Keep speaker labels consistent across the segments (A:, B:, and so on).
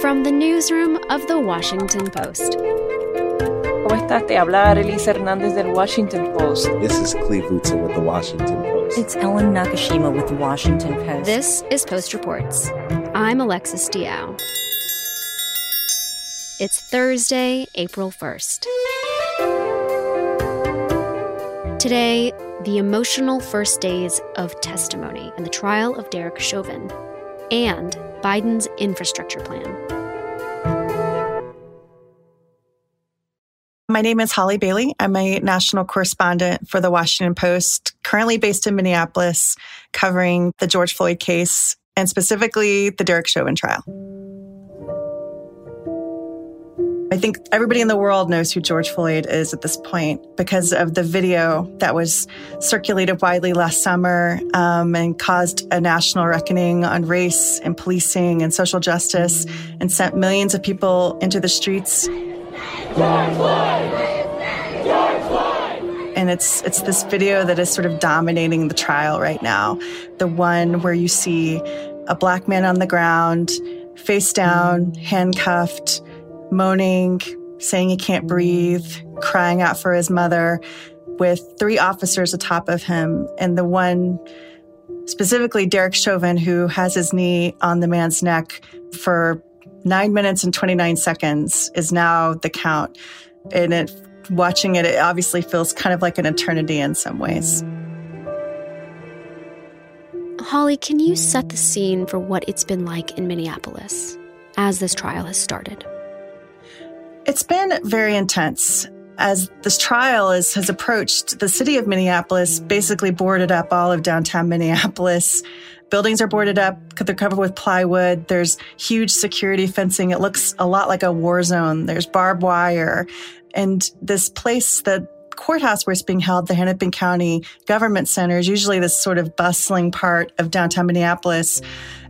A: From the newsroom of The Washington Post.
B: ¿Cómo estás? Te habla Arelis Hernández del Washington Post.
C: This is Cleve Rutzer with The Washington Post.
D: It's Ellen Nakashima with The Washington Post.
A: This is Post Reports. I'm Alexis Diao. It's Thursday, April 1st. Today, the emotional first days of testimony in the trial of Derek Chauvin and Biden's infrastructure plan.
E: My name is Holly Bailey. I'm a national correspondent for the Washington Post, currently based in Minneapolis, covering the George Floyd case and specifically the Derek Chauvin trial. I think everybody in the world knows who George Floyd is at this point because of the video that was circulated widely last summer um, and caused a national reckoning on race and policing and social justice and sent millions of people into the streets. And it's it's this video that is sort of dominating the trial right now. The one where you see a black man on the ground, face down, handcuffed, moaning, saying he can't breathe, crying out for his mother, with three officers atop of him. And the one, specifically Derek Chauvin, who has his knee on the man's neck for nine minutes and 29 seconds, is now the count. And it, watching it, it obviously feels kind of like an eternity in some ways.
A: Holly, can you set the scene for what it's been like in Minneapolis as this trial has started?
E: It's been very intense. As this trial is, has approached, the city of Minneapolis basically boarded up all of downtown Minneapolis. Buildings are boarded up, they're covered with plywood. There's huge security fencing. It looks a lot like a war zone. There's barbed wire. And this place, the courthouse where it's being held, the Hennepin County Government Center, is usually this sort of bustling part of downtown Minneapolis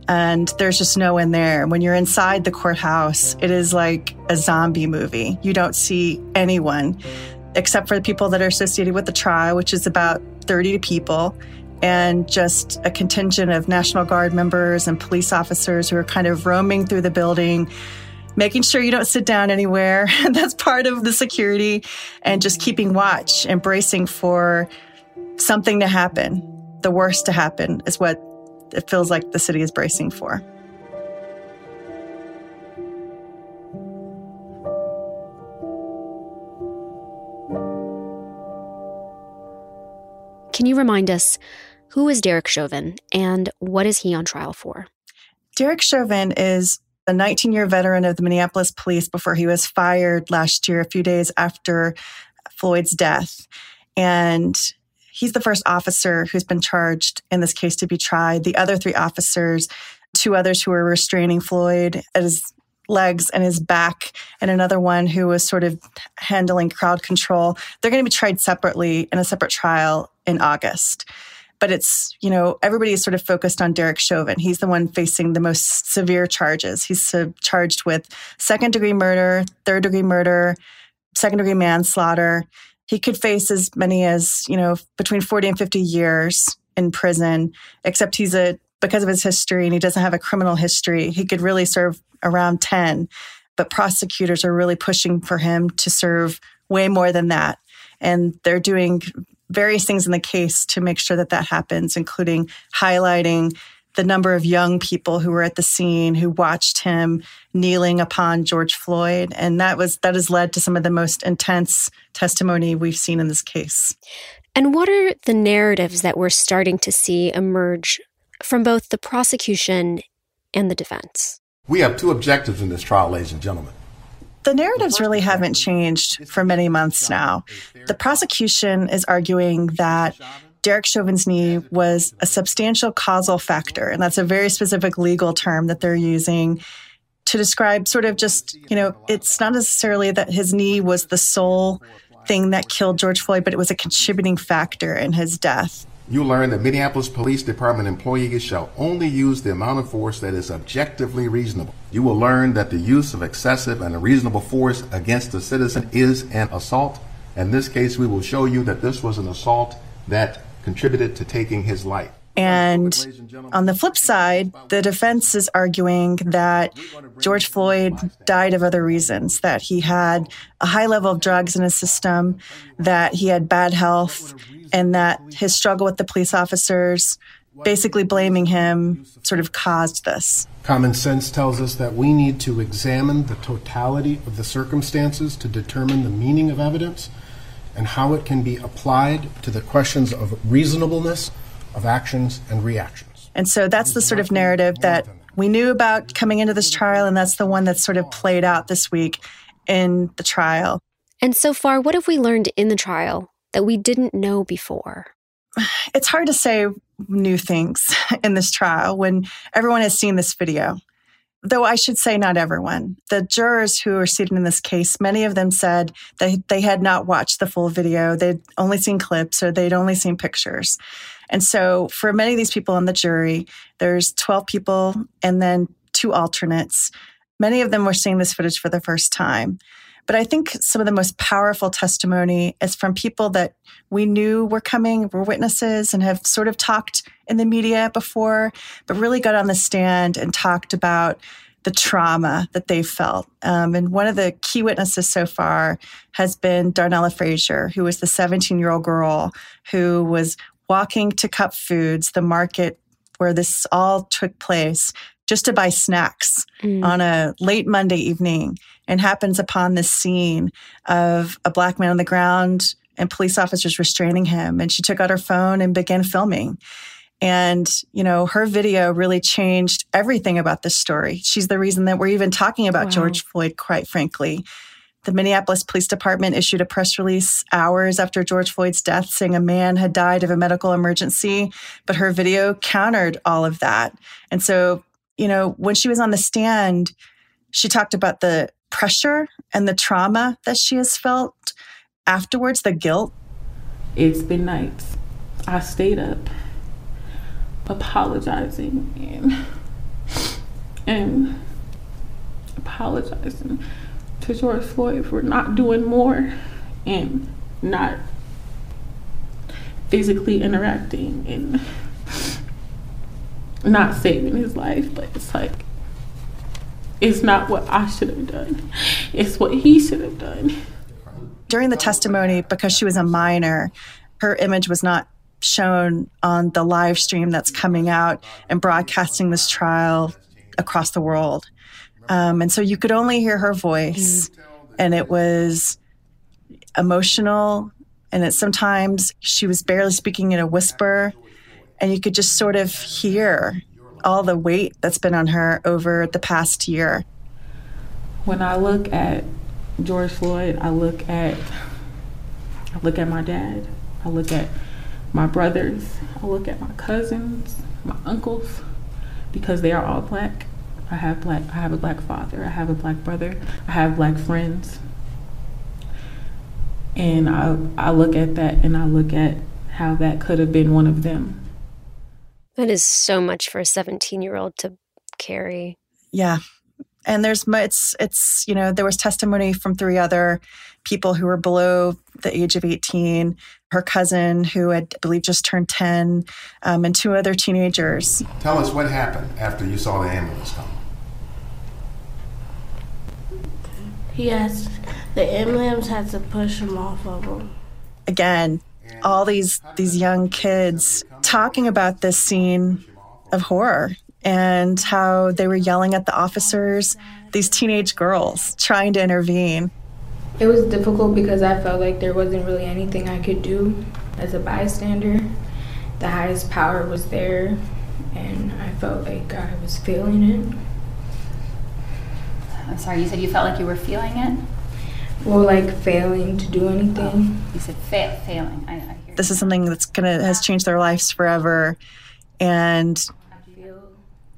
E: and there's just no one there. When you're inside the courthouse, it is like a zombie movie. You don't see anyone except for the people that are associated with the trial, which is about 30 people, and just a contingent of National Guard members and police officers who are kind of roaming through the building. Making sure you don't sit down anywhere. That's part of the security and just keeping watch and bracing for something to happen. The worst to happen is what it feels like the city is bracing for.
A: Can you remind us who is Derek Chauvin and what is he on trial for?
E: Derek Chauvin is a 19 year veteran of the Minneapolis police before he was fired last year, a few days after Floyd's death. And He's the first officer who's been charged in this case to be tried. The other three officers, two others who were restraining Floyd at his legs and his back, and another one who was sort of handling crowd control, they're going to be tried separately in a separate trial in August but it's you know everybody is sort of focused on Derek Chauvin. He's the one facing the most severe charges. He's charged with second degree murder, third degree murder, second degree manslaughter, he could face as many as, you know, between 40 and 50 years in prison, except he's a, because of his history and he doesn't have a criminal history, he could really serve around 10. But prosecutors are really pushing for him to serve way more than that. And they're doing various things in the case to make sure that that happens, including highlighting the number of young people who were at the scene who watched him kneeling upon George Floyd and that was that has led to some of the most intense testimony we've seen in this case.
A: And what are the narratives that we're starting to see emerge from both the prosecution and the defense?
F: We have two objectives in this trial, ladies and gentlemen.
E: The narratives really haven't changed for many months now. The prosecution is arguing that Derek Chauvin's knee was a substantial causal factor. And that's a very specific legal term that they're using to describe sort of just, you know, it's not necessarily that his knee was the sole thing that killed George Floyd, but it was a contributing factor in his death.
F: You learn that Minneapolis Police Department employees shall only use the amount of force that is objectively reasonable. You will learn that the use of excessive and unreasonable force against a citizen is an assault. In this case, we will show you that this was an assault that contributed to taking his life.
E: And on the flip side, the defense is arguing that George Floyd died of other reasons, that he had a high level of drugs in his system, that he had bad health, and that his struggle with the police officers, basically blaming him, sort of caused this.
G: Common sense tells us that we need to examine the totality of the circumstances to determine the meaning of evidence and how it can be applied to the questions of reasonableness of actions and reactions.
E: And so that's the sort of narrative that we knew about coming into this trial, and that's the one that's sort of played out this week in the trial.
A: And so far, what have we learned in the trial that we didn't know before?
E: It's hard to say new things in this trial when everyone has seen this video. Though I should say, not everyone. The jurors who were seated in this case, many of them said they, they had not watched the full video. They'd only seen clips or they'd only seen pictures. And so for many of these people on the jury, there's 12 people and then two alternates. Many of them were seeing this footage for the first time. But I think some of the most powerful testimony is from people that we knew were coming, were witnesses, and have sort of talked in the media before, but really got on the stand and talked about the trauma that they felt. Um, and one of the key witnesses so far has been Darnella Frazier, who was the 17 year old girl who was walking to Cup Foods, the market where this all took place, just to buy snacks mm. on a late Monday evening and happens upon this scene of a black man on the ground and police officers restraining him. And she took out her phone and began filming. And, you know, her video really changed everything about this story. She's the reason that we're even talking about wow. George Floyd, quite frankly. The Minneapolis Police Department issued a press release hours after George Floyd's death saying a man had died of a medical emergency, but her video countered all of that. And so, you know, when she was on the stand, she talked about the pressure and the trauma that she has felt afterwards, the guilt.
H: It's been nights. I stayed up apologizing and, and apologizing to George Floyd for not doing more and not physically interacting and not saving his life. But it's like, it's not what I should have done, it's what he should have done.
E: During the testimony, because she was a minor, her image was not shown on the live stream that's coming out and broadcasting this trial across the world. Um, and so you could only hear her voice, and it was emotional. And it sometimes she was barely speaking in a whisper, and you could just sort of hear all the weight that's been on her over the past year.
H: When I look at George Floyd, I look at I look at my dad. I look at my brothers. I look at my cousins, my uncles, because they are all black. I have black I have a black father, I have a black brother, I have black friends. And I I look at that and I look at how that could have been one of them.
A: That is so much for a 17-year-old to carry.
E: Yeah. And there's it's it's you know there was testimony from three other people who were below the age of 18 her cousin who had I believe just turned 10 um, and two other teenagers
F: tell us what happened after you saw the ambulance come
I: Yes, the ambulance had to push him off of him.
E: Again, all these these young kids talking about this scene of horror and how they were yelling at the officers, these teenage girls trying to intervene.
I: It was difficult because I felt like there wasn't really anything I could do as a bystander. The highest power was there, and I felt like I was feeling it.
J: I'm sorry, you said you felt like you were feeling it?
I: Well, like failing to do anything.
J: Oh, you said fa- failing. I, I
E: this is something that's gonna has changed their lives forever, and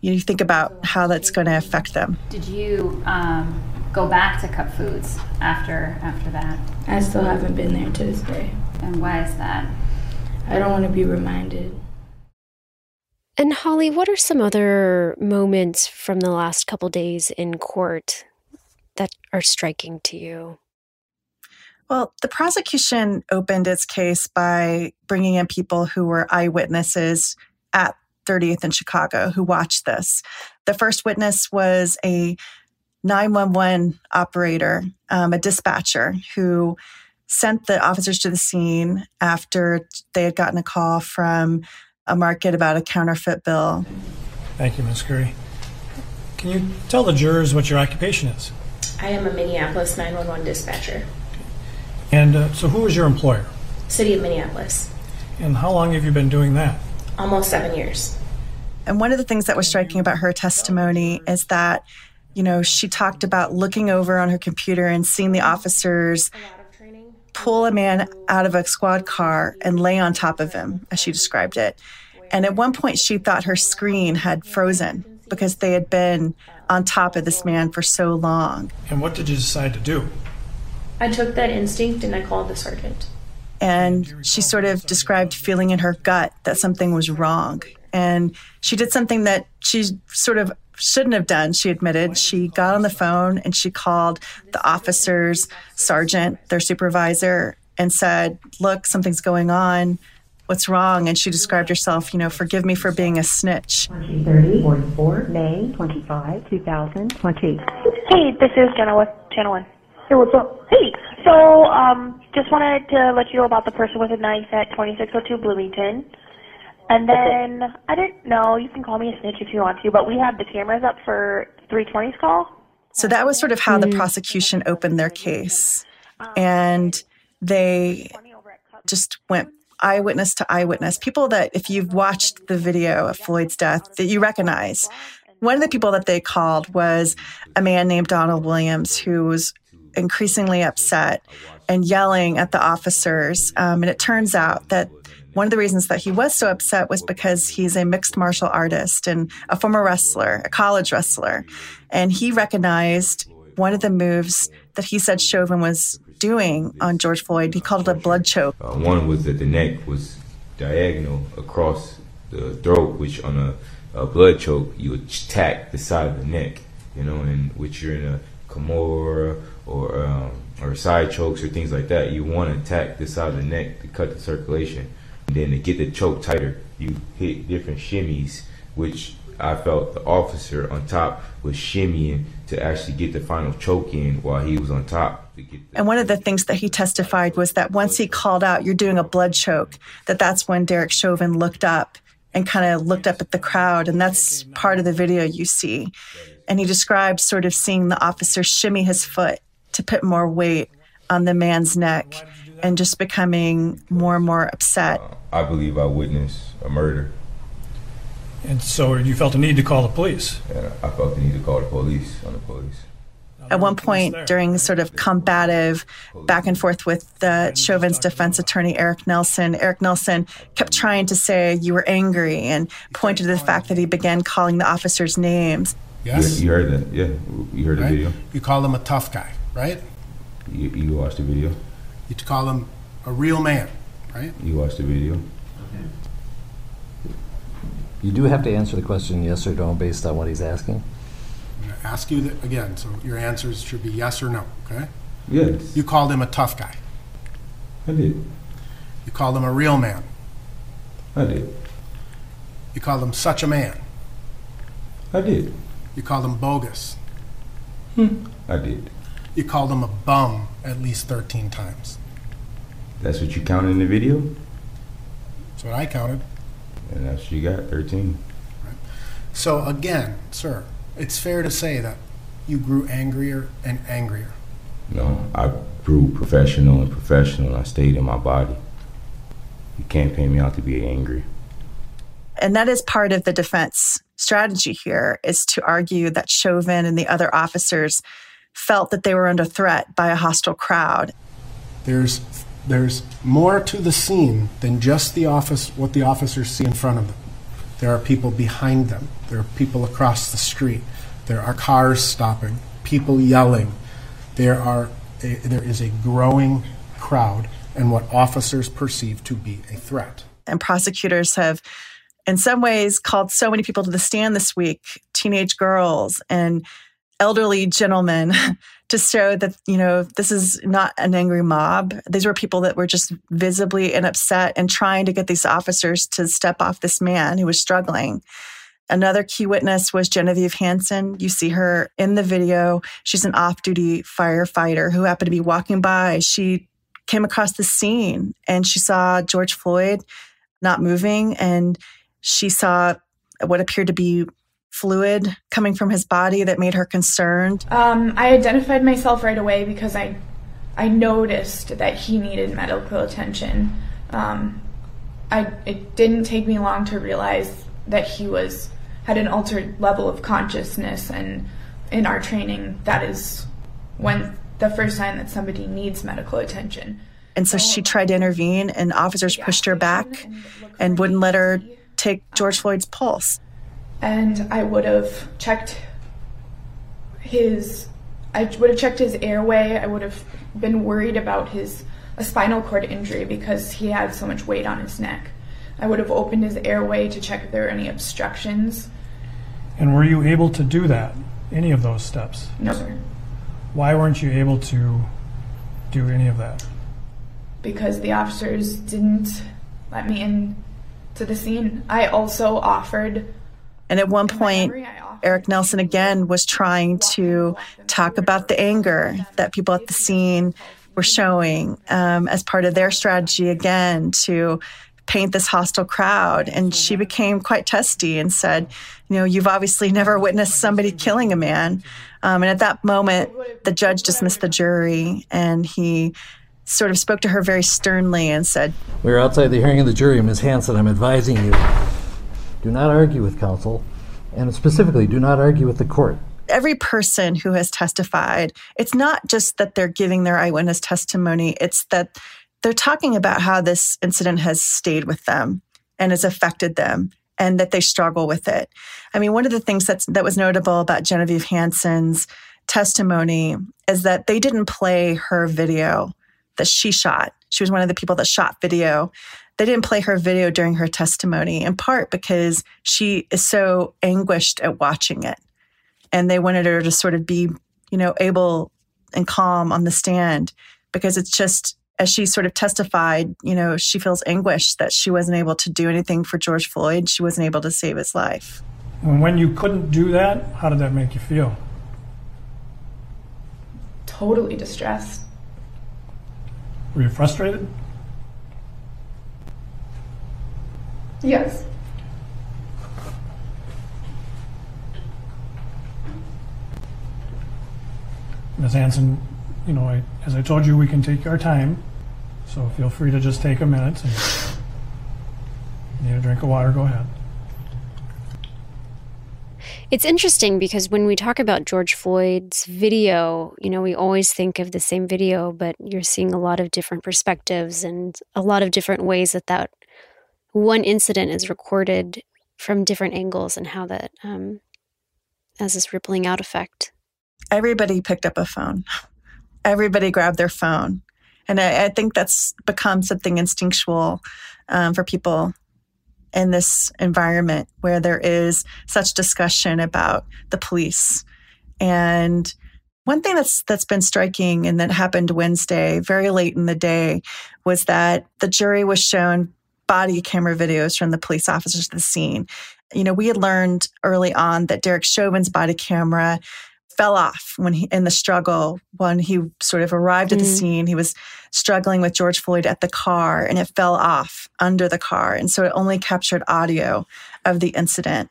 E: you think about how that's going to affect them.
J: Did you um, go back to Cup Foods after after that?
I: I still haven't been there to this day.
J: And why is that?
I: I don't want to be reminded.
A: And Holly, what are some other moments from the last couple days in court that are striking to you?
E: Well, the prosecution opened its case by bringing in people who were eyewitnesses at 30th in Chicago who watched this. The first witness was a 911 operator, um, a dispatcher who sent the officers to the scene after they had gotten a call from a market about a counterfeit bill.
K: Thank you, Ms. Curry. Can you tell the jurors what your occupation is?
L: I am a Minneapolis 911 dispatcher.
K: And uh, so, who is your employer?
L: City of Minneapolis.
K: And how long have you been doing that?
L: Almost seven years.
E: And one of the things that was striking about her testimony is that, you know, she talked about looking over on her computer and seeing the officers pull a man out of a squad car and lay on top of him, as she described it. And at one point, she thought her screen had frozen because they had been on top of this man for so long.
K: And what did you decide to do?
L: I took that instinct and I called the sergeant.
E: And she sort of described feeling in her gut that something was wrong. And she did something that she sort of shouldn't have done, she admitted. She got on the phone and she called the officers, sergeant, their supervisor, and said, Look, something's going on. What's wrong? And she described herself, you know, forgive me for being a snitch.
M: 30, 44, May 25, 2020.
N: Hey, this is Jenna with Channel 1. Hey, what's up? Hey, so, um, just wanted to let you know about the person with a knife at 2602 Bloomington. And then, I didn't know, you can call me a snitch if you want to, but we had the cameras up for 320's call.
E: So that was sort of how the prosecution opened their case. And they just went eyewitness to eyewitness, people that if you've watched the video of Floyd's death that you recognize. One of the people that they called was a man named Donald Williams who was increasingly upset and yelling at the officers. Um, and it turns out that one of the reasons that he was so upset was because he's a mixed martial artist and a former wrestler, a college wrestler. And he recognized one of the moves that he said Chauvin was doing on George Floyd. He called it a blood choke.
O: Uh, one was that the neck was diagonal across the throat, which on a, a, blood choke you attack the side of the neck, you know, and which you're in a Kimura or um, or side chokes or things like that. You want to attack the side of the neck to cut the circulation. And then to get the choke tighter, you hit different shimmies, which I felt the officer on top was shimmying to actually get the final choke in while he was on top.
E: And one of the things that he testified was that once he called out, "You're doing a blood choke," that that's when Derek Chauvin looked up and kind of looked up at the crowd, and that's part of the video you see. And he described sort of seeing the officer shimmy his foot to put more weight on the man's neck, and just becoming more and more upset. Uh,
O: I believe I witnessed a murder.
K: And so you felt a need to call the police?
O: Yeah, I felt the need to call the police on the police.
E: At one point, during sort of combative back and forth with the Chauvin's defense attorney, Eric Nelson, Eric Nelson kept trying to say you were angry and pointed to the fact that he began calling the officers names.
O: Yes? You, you heard that, yeah. You heard
G: right?
O: the video.
G: You call him a tough guy, right?
O: You, you watched the video.
G: You call him a real man, right?
O: You watched the video.
P: You do have to answer the question yes or no based on what he's asking.
G: I'm going to ask you that again, so your answers should be yes or no, okay?
O: Yes.
G: You called him a tough guy.
O: I did.
G: You called him a real man.
O: I did.
G: You called him such a man.
O: I did.
G: You called him bogus.
O: Hmm. I did.
G: You called him a bum at least 13 times.
O: That's what you counted in the video?
G: That's what I counted.
O: And that's what you got, 13.
G: Right. So again, sir, it's fair to say that you grew angrier and angrier.
O: No, I grew professional and professional, and I stayed in my body. You can't paint me out to be angry.
E: And that is part of the defense strategy here is to argue that Chauvin and the other officers felt that they were under threat by a hostile crowd.
G: There's there's more to the scene than just the office what the officers see in front of them. There are people behind them. There are people across the street. There are cars stopping, people yelling. There are a, there is a growing crowd and what officers perceive to be a threat.
E: And prosecutors have in some ways called so many people to the stand this week, teenage girls and elderly gentlemen to show that, you know, this is not an angry mob. These were people that were just visibly and upset and trying to get these officers to step off this man who was struggling. Another key witness was Genevieve Hanson. You see her in the video. She's an off duty firefighter who happened to be walking by. She came across the scene and she saw George Floyd not moving and she saw what appeared to be fluid coming from his body that made her concerned.
Q: Um, I identified myself right away because I, I noticed that he needed medical attention. Um, I, it didn't take me long to realize that he was had an altered level of consciousness, and in our training, that is when the first sign that somebody needs medical attention.
E: And so she tried to intervene, and officers pushed her back and wouldn't let her take George Floyd's pulse
Q: and I would have checked his I would have checked his airway. I would have been worried about his a spinal cord injury because he had so much weight on his neck. I would have opened his airway to check if there were any obstructions.
K: And were you able to do that? Any of those steps?
Q: No, sir.
K: Why weren't you able to do any of that?
Q: Because the officers didn't let me in to the scene. I also offered
E: and at one point, Eric Nelson again was trying to talk about the anger that people at the scene were showing um, as part of their strategy again to paint this hostile crowd. And she became quite testy and said, You know, you've obviously never witnessed somebody killing a man. Um, and at that moment, the judge dismissed the jury and he sort of spoke to her very sternly and said,
P: We are outside the hearing of the jury, Ms. Hanson. I'm advising you do not argue with counsel, and specifically, do not argue with the court.
E: Every person who has testified, it's not just that they're giving their eyewitness testimony, it's that they're talking about how this incident has stayed with them and has affected them and that they struggle with it. I mean, one of the things that's, that was notable about Genevieve Hanson's testimony is that they didn't play her video that she shot. She was one of the people that shot video they didn't play her video during her testimony, in part because she is so anguished at watching it. And they wanted her to sort of be, you know, able and calm on the stand because it's just, as she sort of testified, you know, she feels anguish that she wasn't able to do anything for George Floyd. She wasn't able to save his life.
K: When you couldn't do that, how did that make you feel?
Q: Totally distressed.
K: Were you frustrated?
Q: Yes.
K: Ms. Hanson, you know, I, as I told you, we can take our time, so feel free to just take a minute. And need a drink of water, go ahead.
A: It's interesting because when we talk about George Floyd's video, you know, we always think of the same video, but you're seeing a lot of different perspectives and a lot of different ways that that one incident is recorded from different angles and how that um, has this rippling out effect.
E: Everybody picked up a phone. Everybody grabbed their phone. And I, I think that's become something instinctual um, for people in this environment where there is such discussion about the police. And one thing that's that's been striking and that happened Wednesday, very late in the day, was that the jury was shown body camera videos from the police officers at the scene. You know, we had learned early on that Derek Chauvin's body camera fell off when he in the struggle when he sort of arrived at the mm. scene he was struggling with george floyd at the car and it fell off under the car and so it only captured audio of the incident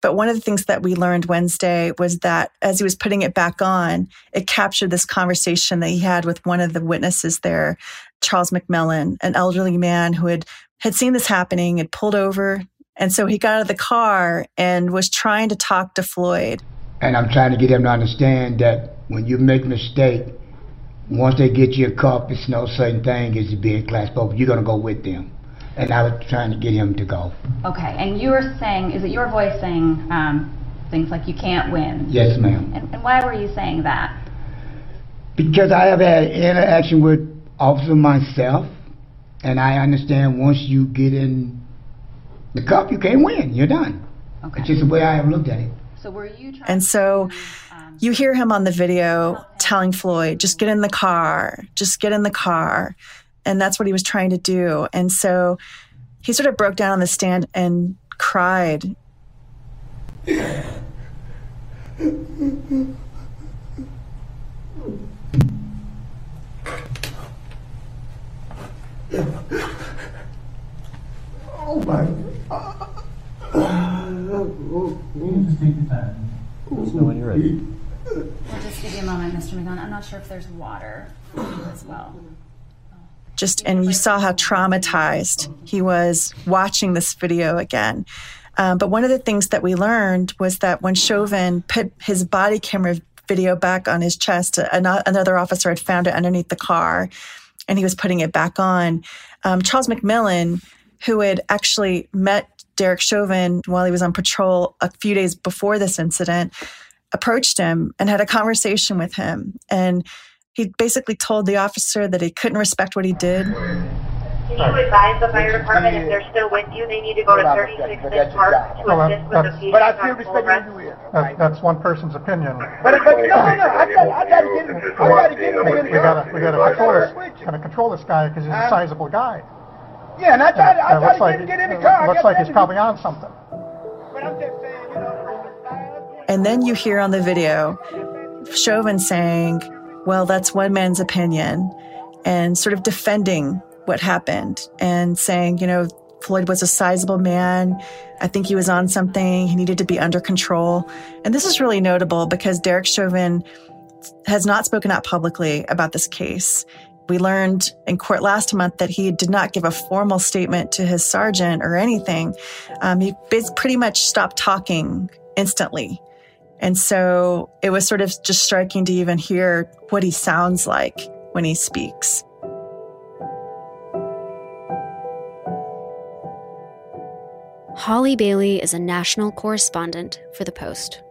E: but one of the things that we learned wednesday was that as he was putting it back on it captured this conversation that he had with one of the witnesses there charles mcmillan an elderly man who had had seen this happening, had pulled over. And so he got out of the car and was trying to talk to Floyd.
R: And I'm trying to get him to understand that when you make a mistake, once they get you a cup, it's no certain thing as to be in class but You're going to go with them. And I was trying to get him to go.
J: Okay. And you were saying, is it your voice saying um, things like you can't win?
R: Yes, ma'am.
J: And, and why were you saying that?
R: Because I have had interaction with officers myself and I understand once you get in the cup, you can't win. You're done. Okay. It's just the way I have looked at it.
J: So were you trying
E: And so um, you hear him on the video telling Floyd, just get in the car, just get in the car. And that's what he was trying to do. And so he sort of broke down on the stand and cried.
S: Oh my.
K: Just take your time.
P: Let us know when you're ready.
J: We'll just give you a moment, Mr. McGon. I'm not sure if there's water as well.
E: just and you saw how traumatized he was watching this video again. Um, but one of the things that we learned was that when Chauvin put his body camera video back on his chest, another officer had found it underneath the car, and he was putting it back on. Um, Charles McMillan, who had actually met Derek Chauvin while he was on patrol a few days before this incident, approached him and had a conversation with him. And he basically told the officer that he couldn't respect what he did.
N: Can you advise the fire department if they're still with you, they need to go to 36 Fifth Park to
K: Well,
N: assist with
K: that's-
N: the
K: But I
N: fugitive
K: feel
N: on full arrest?
K: That, that's one person's opinion.
S: But, but no, no, no. I got, I got to get him. I got to get him in
K: We gotta, we gotta control this, kind of control this guy because he's a
S: Huh?
K: sizable guy.
S: Yeah, and I tried. I
K: And it
S: tried
K: looks
S: to
K: like,
S: get get in the car. I
K: looks
S: got
K: like
S: that
K: he's
S: to-
K: probably on something.
S: But I'm just saying, you know.
E: And then you hear on the video Chauvin saying, Well, that's one man's opinion, and sort of defending what happened and saying, You know, Floyd was a sizable man. I think he was on something. He needed to be under control. And this is really notable because Derek Chauvin has not spoken out publicly about this case. We learned in court last month that he did not give a formal statement to his sergeant or anything. Um, he pretty much stopped talking instantly. And so it was sort of just striking to even hear what he sounds like when he speaks.
A: Holly Bailey is a national correspondent for The Post.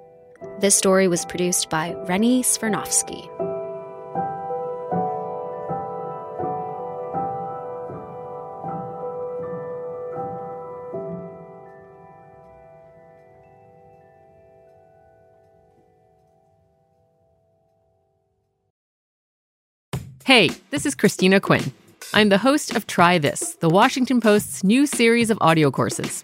A: This story was produced by Rennie Svirnovskiy.
T: Hey, this is Christina Quinn. I'm the host of Try This, the Washington Post's new series of audio courses.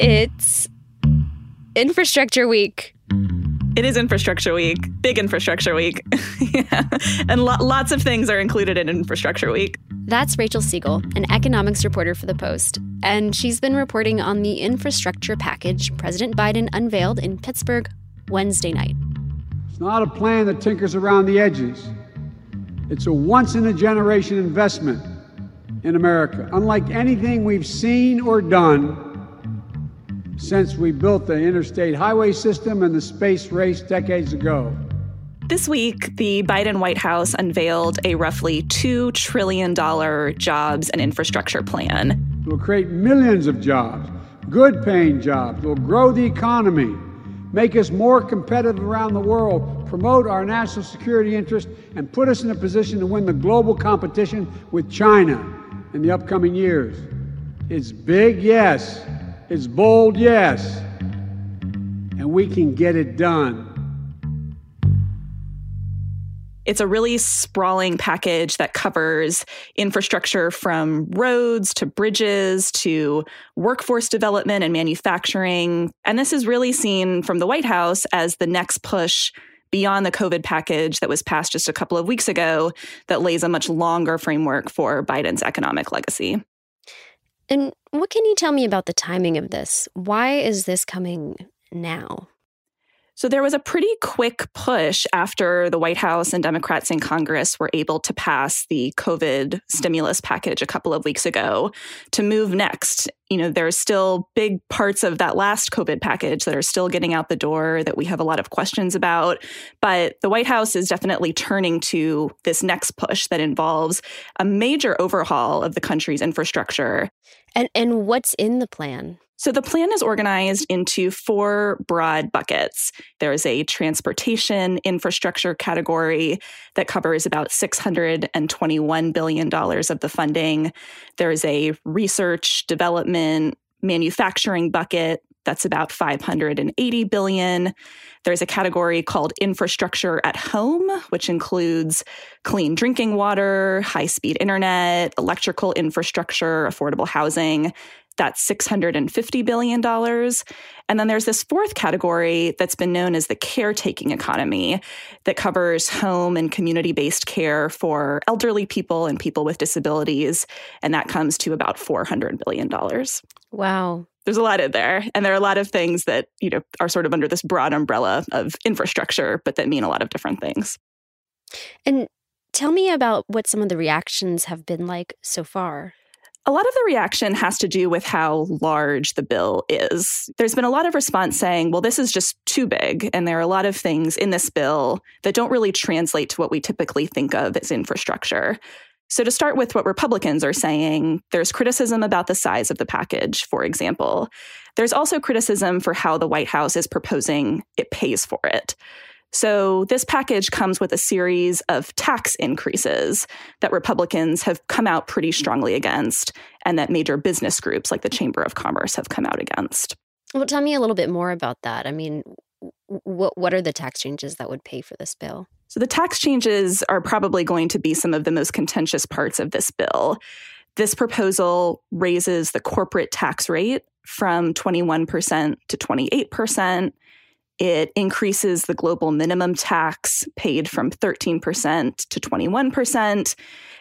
A: it's Infrastructure Week.
U: It is Infrastructure Week, big Infrastructure Week. yeah. And lo- lots of things are included in Infrastructure Week.
A: That's Rachel Siegel, an economics reporter for The Post, and she's been reporting on the infrastructure package President Biden unveiled in Pittsburgh Wednesday night.
V: It's not a plan that tinkers around the edges. It's a once in a generation investment in America, unlike anything we've seen or done since we built the interstate highway system and the space race decades ago.
U: This week, the Biden White House unveiled a roughly $2 trillion jobs and infrastructure plan.
V: It will create millions of jobs, good paying jobs, it will grow the economy, make us more competitive around the world, promote our national security interest, and put us in a position to win the global competition with China in the upcoming years. It's big, yes. It's bold, yes. And we can get it done.
U: It's a really sprawling package that covers infrastructure from roads to bridges to workforce development and manufacturing. And this is really seen from the White House as the next push beyond the COVID package that was passed just a couple of weeks ago that lays a much longer framework for Biden's economic legacy.
A: And what can you tell me about the timing of this? Why is this coming now?
U: So there was a pretty quick push after the White House and Democrats in Congress were able to pass the COVID stimulus package a couple of weeks ago to move next. You know, there's still big parts of that last COVID package that are still getting out the door that we have a lot of questions about. But the White House is definitely turning to this next push that involves a major overhaul of the country's infrastructure.
A: And and what's in the plan?
U: So the plan is organized into four broad buckets. There's a transportation infrastructure category that covers about $621 billion of the funding. There's a research, development, manufacturing bucket that's about 580 billion. There's a category called infrastructure at home, which includes clean drinking water, high-speed internet, electrical infrastructure, affordable housing. That's $650 billion. And then there's this fourth category that's been known as the caretaking economy that covers home and community based care for elderly people and people with disabilities. And that comes to about $400 billion.
A: Wow.
U: There's a lot in there. And there are a lot of things that, you know, are sort of under this broad umbrella of infrastructure, but that mean a lot of different things.
A: And tell me about what some of the reactions have been like so far.
U: A lot of the reaction has to do with how large the bill is. There's been a lot of response saying, well, this is just too big. And there are a lot of things in this bill that don't really translate to what we typically think of as infrastructure. So, to start with what Republicans are saying, there's criticism about the size of the package, for example. There's also criticism for how the White House is proposing it pays for it. So, this package comes with a series of tax increases that Republicans have come out pretty strongly against, and that major business groups like the Chamber of Commerce have come out against.
A: Well, tell me a little bit more about that. I mean, what what are the tax changes that would pay for this bill?
U: So the tax changes are probably going to be some of the most contentious parts of this bill. This proposal raises the corporate tax rate from 21% to 28%. It increases the global minimum tax paid from 13% to 21%.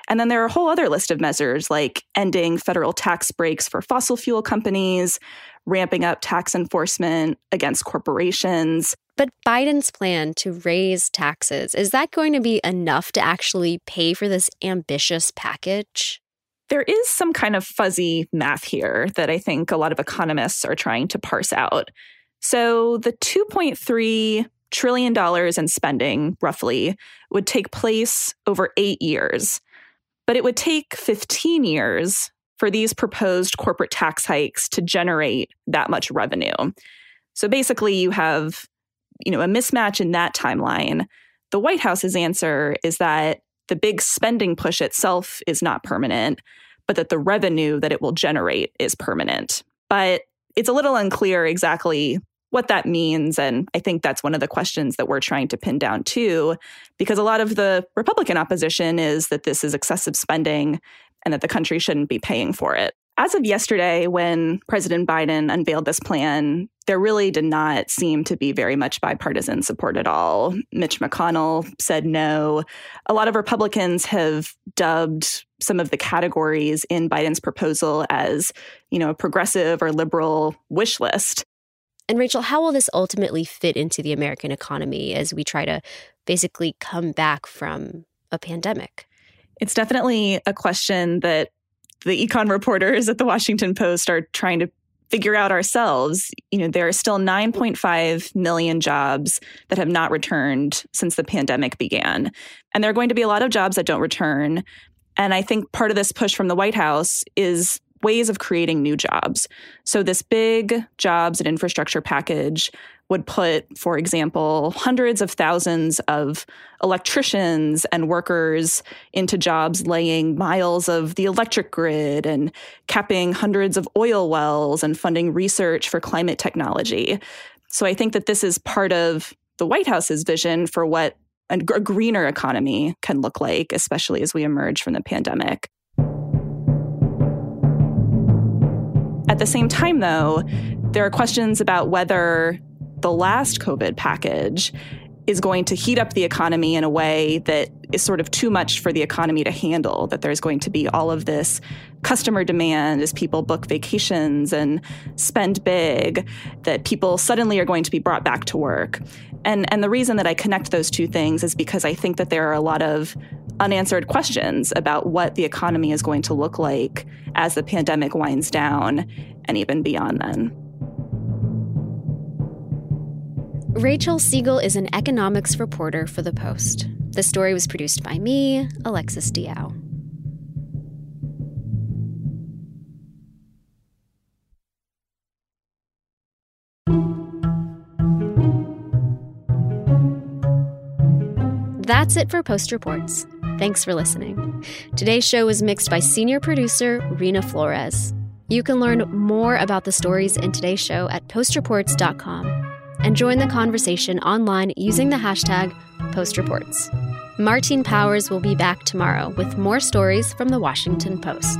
U: And then there are a whole other list of measures like ending federal tax breaks for fossil fuel companies, ramping up tax enforcement against corporations.
A: But Biden's plan to raise taxes, is that going to be enough to actually pay for this ambitious package?
U: There is some kind of fuzzy math here that I think a lot of economists are trying to parse out. So the 2.3 trillion dollars in spending roughly would take place over 8 years. But it would take 15 years for these proposed corporate tax hikes to generate that much revenue. So basically you have you know a mismatch in that timeline. The White House's answer is that the big spending push itself is not permanent, but that the revenue that it will generate is permanent. But it's a little unclear exactly what that means. And I think that's one of the questions that we're trying to pin down too, because a lot of the Republican opposition is that this is excessive spending and that the country shouldn't be paying for it. As of yesterday, when President Biden unveiled this plan, there really did not seem to be very much bipartisan support at all. Mitch McConnell said no. A lot of Republicans have dubbed some of the categories in Biden's proposal as, you know, a progressive or liberal wish list.
A: And Rachel, how will this ultimately fit into the American economy as we try to basically come back from a pandemic?
U: It's definitely a question that the econ reporters at the Washington Post are trying to figure out ourselves. You know, there are still 9.5 million jobs that have not returned since the pandemic began. And there are going to be a lot of jobs that don't return. And I think part of this push from the White House is ways of creating new jobs. So, this big jobs and infrastructure package would put, for example, hundreds of thousands of electricians and workers into jobs laying miles of the electric grid and capping hundreds of oil wells and funding research for climate technology. So, I think that this is part of the White House's vision for what a greener economy can look like, especially as we emerge from the pandemic. At the same time, though, there are questions about whether the last COVID package is going to heat up the economy in a way that is sort of too much for the economy to handle, that there's going to be all of this customer demand as people book vacations and spend big, that people suddenly are going to be brought back to work. And, and the reason that I connect those two things is because I think that there are a lot of unanswered questions about what the economy is going to look like as the pandemic winds down and even beyond then.
A: Rachel Siegel is an economics reporter for The Post. The story was produced by me, Alexis Diao. That's it for Post Reports. Thanks for listening. Today's show was mixed by senior producer Reena Flores. You can learn more about the stories in today's show at postreports.com and join the conversation online using the hashtag postreports. Martine Powers will be back tomorrow with more stories from the Washington Post.